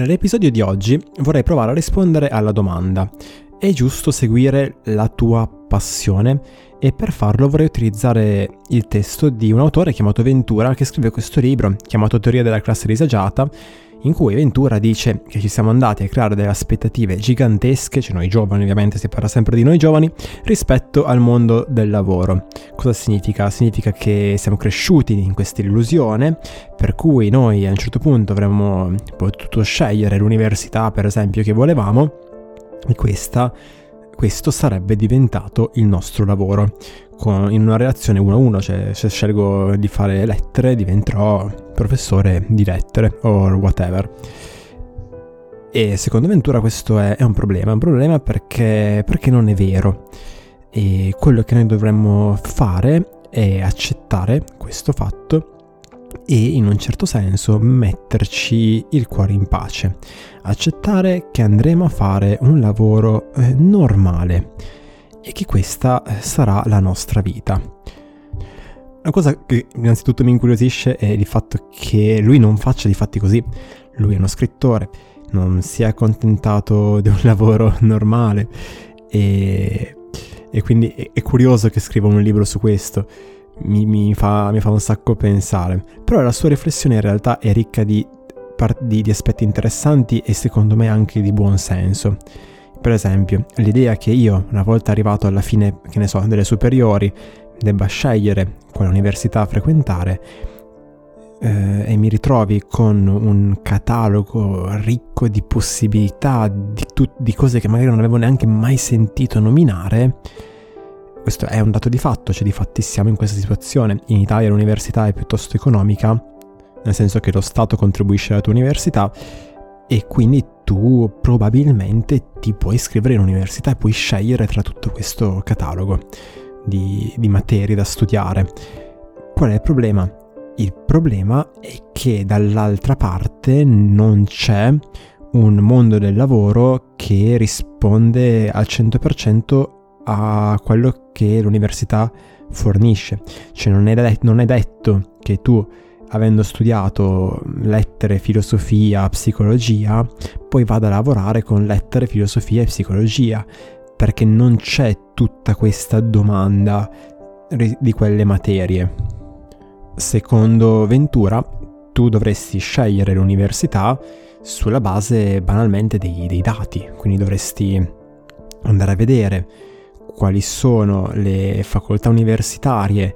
Nell'episodio di oggi vorrei provare a rispondere alla domanda è giusto seguire la tua passione? E per farlo vorrei utilizzare il testo di un autore chiamato Ventura che scrive questo libro chiamato Teoria della classe disagiata in cui Ventura dice che ci siamo andati a creare delle aspettative gigantesche, cioè noi giovani ovviamente si parla sempre di noi giovani, rispetto al mondo del lavoro. Cosa significa? Significa che siamo cresciuti in questa illusione per cui noi a un certo punto avremmo potuto scegliere l'università per esempio che volevamo e questa, questo sarebbe diventato il nostro lavoro. Con, in una relazione uno a uno, cioè se scelgo di fare lettere diventerò professore di lettere o whatever. E secondo Ventura questo è, è un problema, è un problema perché, perché non è vero. E quello che noi dovremmo fare è accettare questo fatto e in un certo senso metterci il cuore in pace, accettare che andremo a fare un lavoro eh, normale e che questa eh, sarà la nostra vita. Una cosa che innanzitutto mi incuriosisce è il fatto che lui non faccia di fatti così. Lui è uno scrittore, non si è accontentato di un lavoro normale e, e quindi è, curioso che scriva un libro su questo mi, mi, fa, mi, fa, un sacco pensare. Però la sua riflessione in realtà è ricca di, di, di aspetti interessanti e secondo me anche di buon senso. Per esempio, l'idea che io, una volta arrivato alla fine, che ne so, delle superiori, debba scegliere quale università frequentare eh, e mi ritrovi con un catalogo ricco di possibilità, di, tut- di cose che magari non avevo neanche mai sentito nominare, questo è un dato di fatto, cioè di fatti siamo in questa situazione. In Italia l'università è piuttosto economica, nel senso che lo Stato contribuisce alla tua università e quindi tu probabilmente ti puoi iscrivere in università e puoi scegliere tra tutto questo catalogo di, di materie da studiare. Qual è il problema? Il problema è che dall'altra parte non c'è un mondo del lavoro che risponde al 100% a quello che l'università fornisce. Cioè non è, de- non è detto che tu, avendo studiato lettere, filosofia, psicologia, poi vada a lavorare con lettere, filosofia e psicologia, perché non c'è tutta questa domanda di quelle materie. Secondo Ventura, tu dovresti scegliere l'università sulla base banalmente dei, dei dati, quindi dovresti andare a vedere quali sono le facoltà universitarie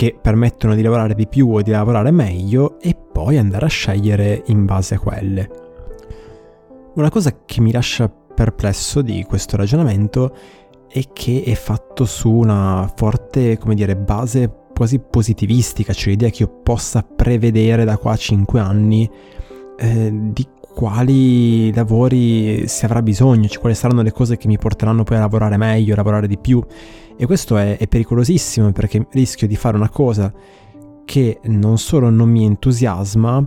che permettono di lavorare di più o di lavorare meglio e poi andare a scegliere in base a quelle. Una cosa che mi lascia perplesso di questo ragionamento è che è fatto su una forte, come dire, base quasi positivistica, cioè l'idea che io possa prevedere da qua a 5 anni eh, di quali lavori si avrà bisogno, cioè quali saranno le cose che mi porteranno poi a lavorare meglio, a lavorare di più. E questo è, è pericolosissimo perché rischio di fare una cosa che non solo non mi entusiasma,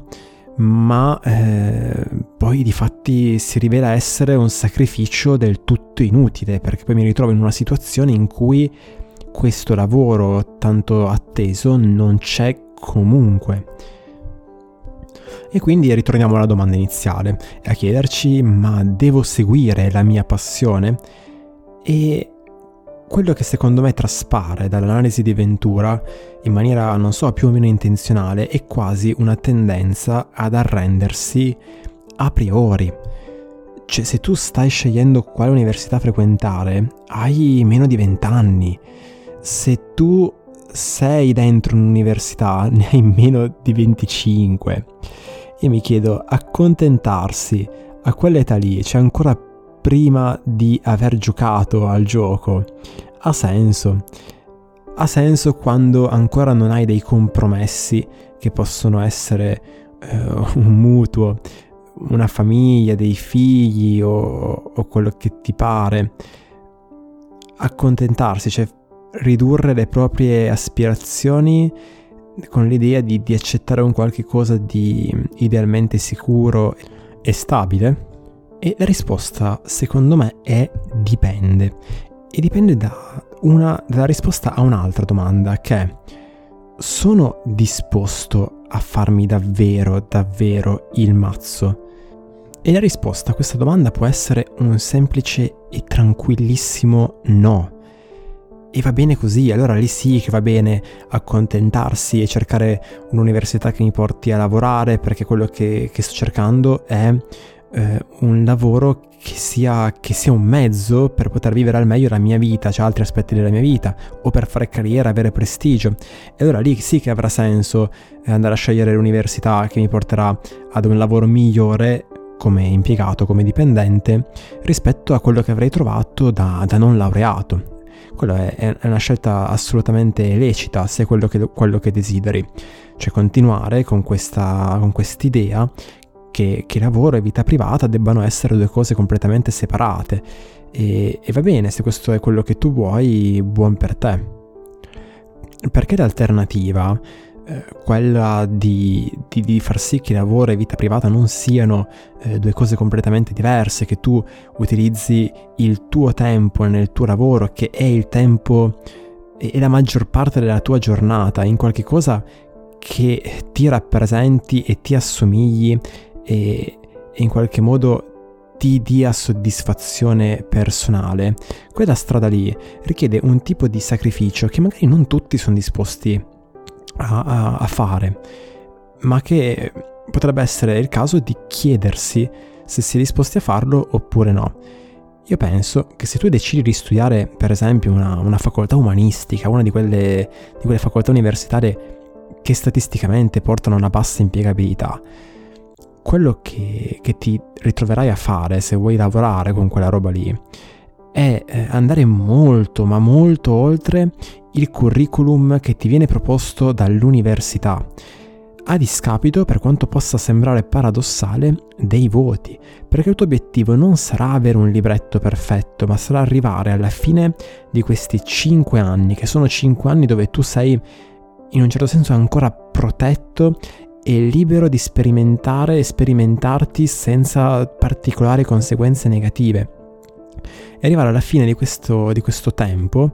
ma eh, poi di fatti si rivela essere un sacrificio del tutto inutile, perché poi mi ritrovo in una situazione in cui questo lavoro tanto atteso non c'è comunque. E quindi ritorniamo alla domanda iniziale, a chiederci ma devo seguire la mia passione? E quello che secondo me traspare dall'analisi di Ventura in maniera, non so, più o meno intenzionale è quasi una tendenza ad arrendersi a priori. Cioè, se tu stai scegliendo quale università frequentare, hai meno di 20 anni. Se tu sei dentro un'università, ne hai meno di 25 e mi chiedo, accontentarsi a quell'età lì, cioè ancora prima di aver giocato al gioco, ha senso. Ha senso quando ancora non hai dei compromessi che possono essere eh, un mutuo, una famiglia, dei figli o, o quello che ti pare. Accontentarsi, cioè ridurre le proprie aspirazioni con l'idea di, di accettare un qualche cosa di idealmente sicuro e stabile? E la risposta, secondo me, è dipende. E dipende da una, dalla risposta a un'altra domanda, che è sono disposto a farmi davvero, davvero il mazzo? E la risposta a questa domanda può essere un semplice e tranquillissimo no. E va bene così, allora lì sì che va bene accontentarsi e cercare un'università che mi porti a lavorare perché quello che, che sto cercando è eh, un lavoro che sia, che sia, un mezzo per poter vivere al meglio la mia vita, cioè altri aspetti della mia vita, o per fare carriera, avere prestigio. E allora lì sì che avrà senso eh, andare a scegliere l'università che mi porterà ad un lavoro migliore come impiegato, come dipendente, rispetto a quello che avrei trovato da, da non laureato. Quello è, è, una scelta assolutamente lecita se è quello che, quello che desideri. Cioè continuare con questa con quest'idea che, che lavoro e vita privata debbano essere due cose completamente separate. E, e va bene, se questo è quello che tu vuoi, buon per te. Perché l'alternativa, eh, quella di, di, di, far sì che lavoro e vita privata non siano eh, due cose completamente diverse, che tu utilizzi il tuo tempo nel tuo lavoro, che è il tempo e la maggior parte della tua giornata, in qualche cosa che ti rappresenti e ti assomigli e, in qualche modo ti dia soddisfazione personale, quella strada lì richiede un tipo di sacrificio che magari non tutti sono disposti a, a, a fare, ma che potrebbe essere il caso di chiedersi se si è disposti a farlo oppure no. Io penso che se tu decidi di studiare, per esempio, una, una facoltà umanistica, una di quelle, di quelle facoltà universitarie che statisticamente portano a una bassa impiegabilità, quello che, che, ti ritroverai a fare se vuoi lavorare con quella roba lì è eh, andare molto, ma molto oltre il curriculum che ti viene proposto dall'università, a discapito, per quanto possa sembrare paradossale, dei voti, perché il tuo obiettivo non sarà avere un libretto perfetto, ma sarà arrivare alla fine di questi 5 anni, che sono 5 anni dove tu sei in un certo senso ancora protetto e libero di sperimentare e sperimentarti senza particolari conseguenze negative. E arrivare alla fine di questo, di questo tempo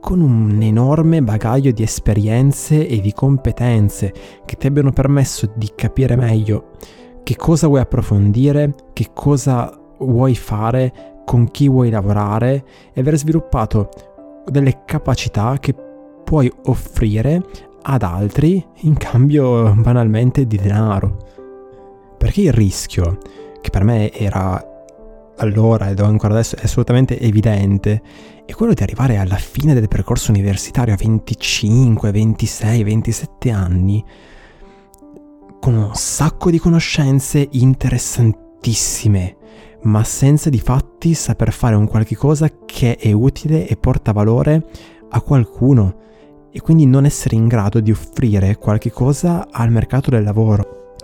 con un enorme bagaglio di esperienze e di competenze che ti abbiano permesso di capire meglio che cosa vuoi approfondire, che cosa vuoi fare, con chi vuoi lavorare e aver sviluppato delle capacità che puoi offrire ad altri in cambio banalmente di denaro. Perché il rischio, che per me era allora ed ancora adesso è assolutamente evidente, è quello di arrivare alla fine del percorso universitario a 25, 26, 27 anni con un sacco di conoscenze interessantissime, ma senza di fatti saper fare un qualche cosa che è utile e porta valore a qualcuno e quindi non essere in grado di offrire qualche cosa al mercato del lavoro.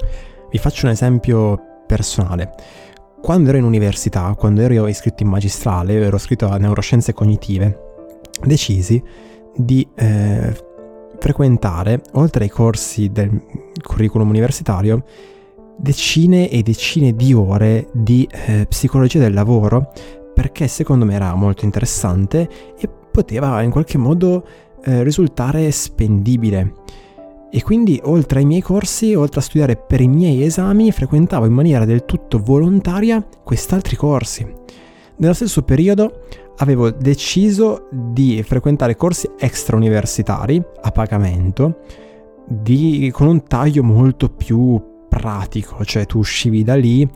Vi faccio un esempio personale. Quando ero in università, quando ero iscritto in magistrale, ero iscritto a neuroscienze cognitive, decisi di eh, frequentare, oltre ai corsi del curriculum universitario, decine e decine di ore di eh, psicologia del lavoro perché secondo me era molto interessante e poteva in qualche modo eh, risultare spendibile. E quindi oltre ai miei corsi, oltre a studiare per i miei esami, frequentavo in maniera del tutto volontaria quest'altri corsi. Nello stesso periodo avevo deciso di frequentare corsi extrauniversitari a pagamento di, con un taglio molto più pratico, cioè tu uscivi da lì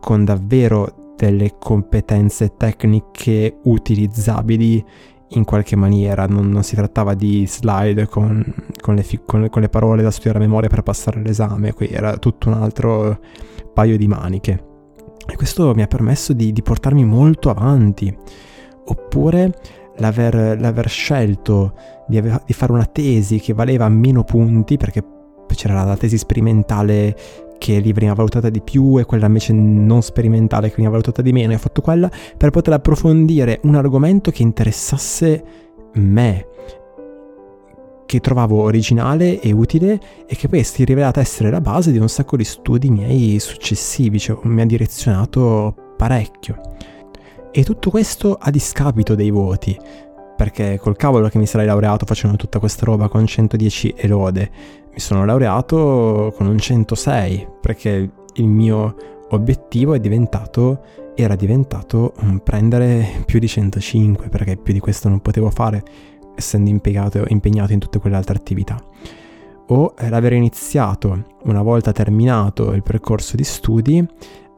con davvero delle competenze tecniche utilizzabili in qualche maniera, non, non si trattava di slide con, con, le fi- con, con, le, parole da studiare a memoria per passare l'esame, qui era tutto un altro paio di maniche. E questo mi ha permesso di, di portarmi molto avanti. Oppure l'aver, l'aver scelto di, ave- di fare una tesi che valeva meno punti, perché c'era la tesi sperimentale che lì veniva valutata di più e quella invece non sperimentale che veniva valutata di meno e ho fatto quella per poter approfondire un argomento che interessasse me che trovavo originale e utile e che poi si è rivelata essere la base di un sacco di studi miei successivi, cioè mi ha direzionato parecchio. E tutto questo a discapito dei voti, perché col cavolo che mi sarei laureato facendo tutta questa roba con 110 elode, mi sono laureato con un 106 perché il mio obiettivo diventato, era diventato prendere più di 105 perché più di questo non potevo fare essendo impiegato, impegnato in tutte quelle altre attività. O l'aver iniziato una volta terminato il percorso di studi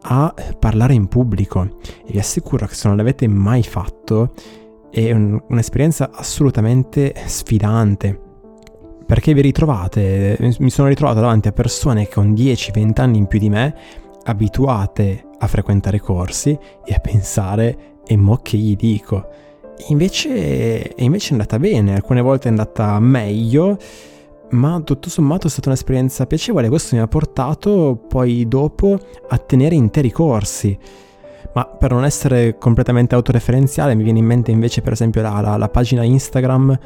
a parlare in pubblico. E vi assicuro che se non l'avete mai fatto è un, un'esperienza assolutamente sfidante perché vi ritrovate, mi sono ritrovato davanti a persone con 10-20 anni in più di me, abituate a frequentare corsi e a pensare e mo che gli dico. Invece, invece è andata bene, alcune volte è andata meglio, ma tutto sommato è stata un'esperienza piacevole. Questo mi ha portato poi dopo a tenere interi corsi. Ma per non essere completamente autoreferenziale, mi viene in mente invece, per esempio, la, la, la pagina Instagram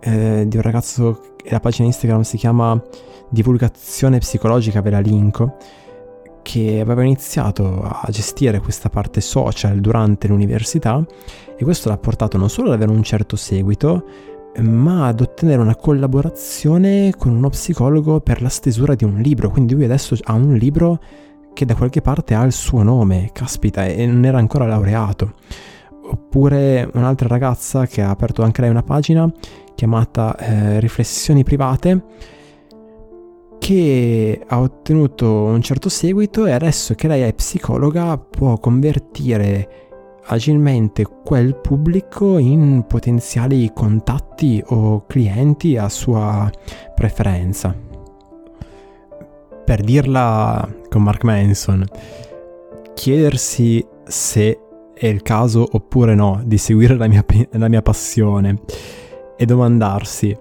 eh, di un ragazzo, la pagina Instagram si chiama Divulgazione Psicologica, ve la linko, che aveva iniziato a gestire questa parte social durante l'università e questo l'ha portato non solo ad avere un certo seguito, ma ad ottenere una collaborazione con uno psicologo per la stesura di un libro. Quindi lui adesso ha un libro che da qualche parte ha il suo nome, caspita, e non era ancora laureato. Oppure un'altra ragazza che ha aperto anche lei una pagina chiamata eh, Riflessioni private che ha ottenuto un certo seguito e adesso che lei è psicologa può convertire agilmente quel pubblico in potenziali contatti o clienti a sua preferenza. Per dirla con Mark Manson, chiedersi se è il caso oppure no di seguire la mia, la mia passione e domandarsi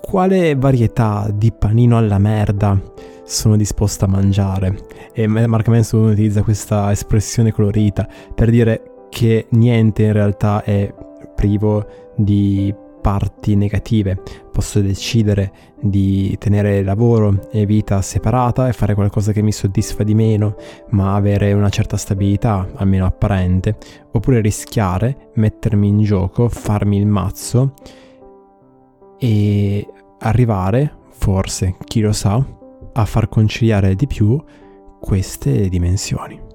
quale varietà di panino alla merda sono disposto a mangiare. E Mark Manson utilizza questa espressione colorita per dire che niente in realtà è privo di parti negative. Posso decidere di tenere lavoro e vita separata e fare qualcosa che mi soddisfa di meno, ma avere una certa stabilità, almeno apparente, oppure rischiare, mettermi in gioco, farmi il mazzo e arrivare, forse, chi lo sa, a far conciliare di più queste dimensioni.